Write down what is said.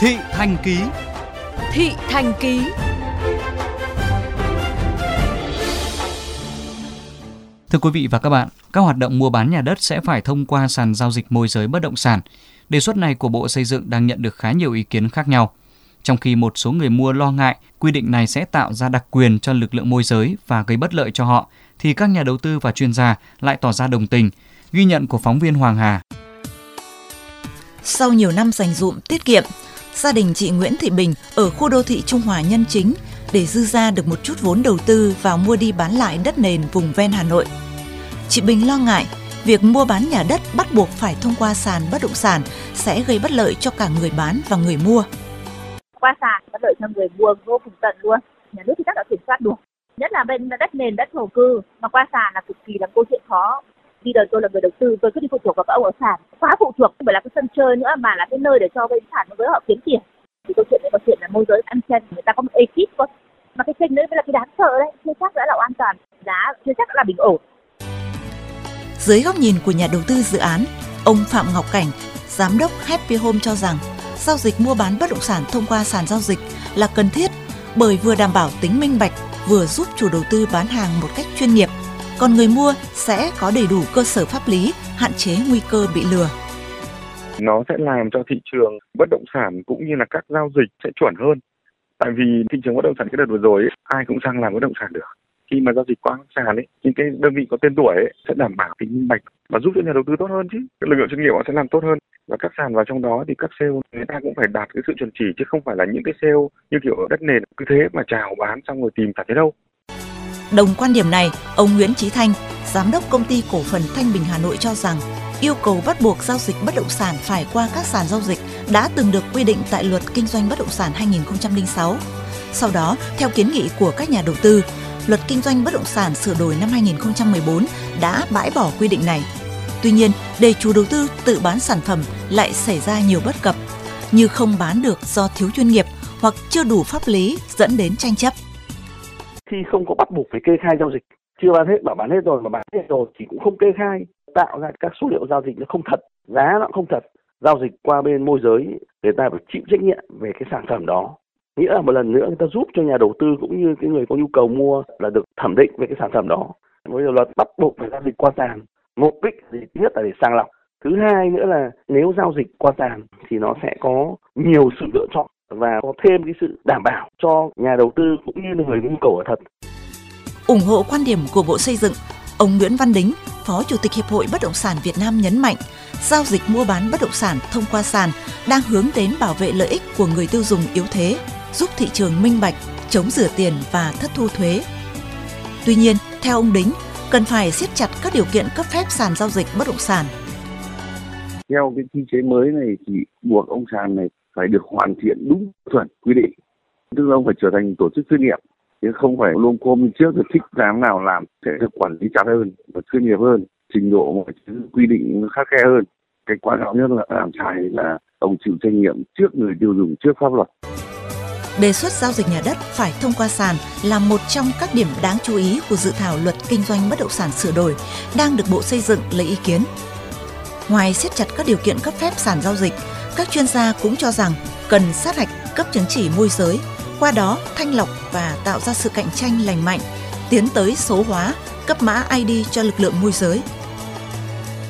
Thị Thành Ký Thị Thành Ký Thưa quý vị và các bạn, các hoạt động mua bán nhà đất sẽ phải thông qua sàn giao dịch môi giới bất động sản. Đề xuất này của Bộ Xây dựng đang nhận được khá nhiều ý kiến khác nhau. Trong khi một số người mua lo ngại quy định này sẽ tạo ra đặc quyền cho lực lượng môi giới và gây bất lợi cho họ, thì các nhà đầu tư và chuyên gia lại tỏ ra đồng tình. Ghi nhận của phóng viên Hoàng Hà. Sau nhiều năm dành dụm tiết kiệm, gia đình chị Nguyễn Thị Bình ở khu đô thị Trung Hòa Nhân Chính để dư ra được một chút vốn đầu tư vào mua đi bán lại đất nền vùng ven Hà Nội. Chị Bình lo ngại việc mua bán nhà đất bắt buộc phải thông qua sàn bất động sản sẽ gây bất lợi cho cả người bán và người mua. Qua sàn bất lợi cho người mua vô cùng tận luôn. Nhà nước thì chắc đã kiểm soát được. Nhất là bên đất nền, đất thổ cư mà qua sàn là cực kỳ là câu chuyện khó khi đời tôi là người đầu tư, tôi cứ đi phụ thuộc vào các ông ở sàn quá phụ thuộc, không phải là cái sân chơi nữa, mà là cái nơi để cho bên sản với họ kiếm tiền. Thì câu chuyện đấy có chuyện là môi giới ăn chân người ta có một ekip, có mà cái kênh đấy mới là cái đáng sợ đấy, chưa chắc đã là an toàn, giá chưa chắc đã là bình ổn. Dưới góc nhìn của nhà đầu tư dự án, ông Phạm Ngọc Cảnh, giám đốc Happy Home cho rằng, giao dịch mua bán bất động sản thông qua sàn giao dịch là cần thiết bởi vừa đảm bảo tính minh bạch, vừa giúp chủ đầu tư bán hàng một cách chuyên nghiệp còn người mua sẽ có đầy đủ cơ sở pháp lý hạn chế nguy cơ bị lừa. Nó sẽ làm cho thị trường bất động sản cũng như là các giao dịch sẽ chuẩn hơn. Tại vì thị trường bất động sản cái đợt vừa rồi ấy, ai cũng sang làm bất động sản được. Khi mà giao dịch qua sàn ấy, những cái đơn vị có tên tuổi ấy, sẽ đảm bảo tính minh bạch và giúp cho nhà đầu tư tốt hơn chứ. Cái lực lượng chuyên nghiệp họ sẽ làm tốt hơn và các sàn vào trong đó thì các sale người ta cũng phải đạt cái sự chuẩn chỉ chứ không phải là những cái sale như kiểu đất nền cứ thế mà chào bán xong rồi tìm cả thế đâu Đồng quan điểm này, ông Nguyễn Chí Thanh, giám đốc công ty cổ phần Thanh Bình Hà Nội cho rằng yêu cầu bắt buộc giao dịch bất động sản phải qua các sàn giao dịch đã từng được quy định tại Luật Kinh doanh bất động sản 2006. Sau đó, theo kiến nghị của các nhà đầu tư, Luật Kinh doanh bất động sản sửa đổi năm 2014 đã bãi bỏ quy định này. Tuy nhiên, để chủ đầu tư tự bán sản phẩm lại xảy ra nhiều bất cập, như không bán được do thiếu chuyên nghiệp hoặc chưa đủ pháp lý dẫn đến tranh chấp khi không có bắt buộc phải kê khai giao dịch. Chưa bán hết bảo bán hết rồi mà bán hết rồi thì cũng không kê khai. Tạo ra các số liệu giao dịch nó không thật, giá nó không thật. Giao dịch qua bên môi giới, người ta phải chịu trách nhiệm về cái sản phẩm đó. Nghĩa là một lần nữa người ta giúp cho nhà đầu tư cũng như cái người có nhu cầu mua là được thẩm định về cái sản phẩm đó. Bây giờ luật bắt buộc phải giao dịch qua sàn. Mục đích thì thứ nhất là để sàng lọc. Thứ hai nữa là nếu giao dịch qua sàn thì nó sẽ có nhiều sự lựa chọn và có thêm cái sự đảm bảo cho nhà đầu tư cũng như người nhu cầu ở thật. ủng hộ quan điểm của Bộ Xây dựng, ông Nguyễn Văn Đính, Phó Chủ tịch Hiệp hội Bất động sản Việt Nam nhấn mạnh, giao dịch mua bán bất động sản thông qua sàn đang hướng đến bảo vệ lợi ích của người tiêu dùng yếu thế, giúp thị trường minh bạch, chống rửa tiền và thất thu thuế. Tuy nhiên, theo ông Đính, cần phải siết chặt các điều kiện cấp phép sàn giao dịch bất động sản. Theo cái quy chế mới này thì buộc ông sàn này phải được hoàn thiện đúng chuẩn quy định. Tức là ông phải trở thành tổ chức chuyên nghiệp chứ không phải luôn côm trước được thích làm nào làm sẽ được quản lý chặt hơn và chuyên nghiệp hơn trình độ mọi thứ quy định khắc khe hơn. Cái quan trọng nhất là làm trái là ông chịu trách nhiệm trước người tiêu dùng trước pháp luật. Đề xuất giao dịch nhà đất phải thông qua sàn là một trong các điểm đáng chú ý của dự thảo luật kinh doanh bất động sản sửa đổi đang được Bộ Xây dựng lấy ý kiến. Ngoài siết chặt các điều kiện cấp phép sàn giao dịch, các chuyên gia cũng cho rằng cần sát hạch cấp chứng chỉ môi giới, qua đó thanh lọc và tạo ra sự cạnh tranh lành mạnh, tiến tới số hóa, cấp mã ID cho lực lượng môi giới.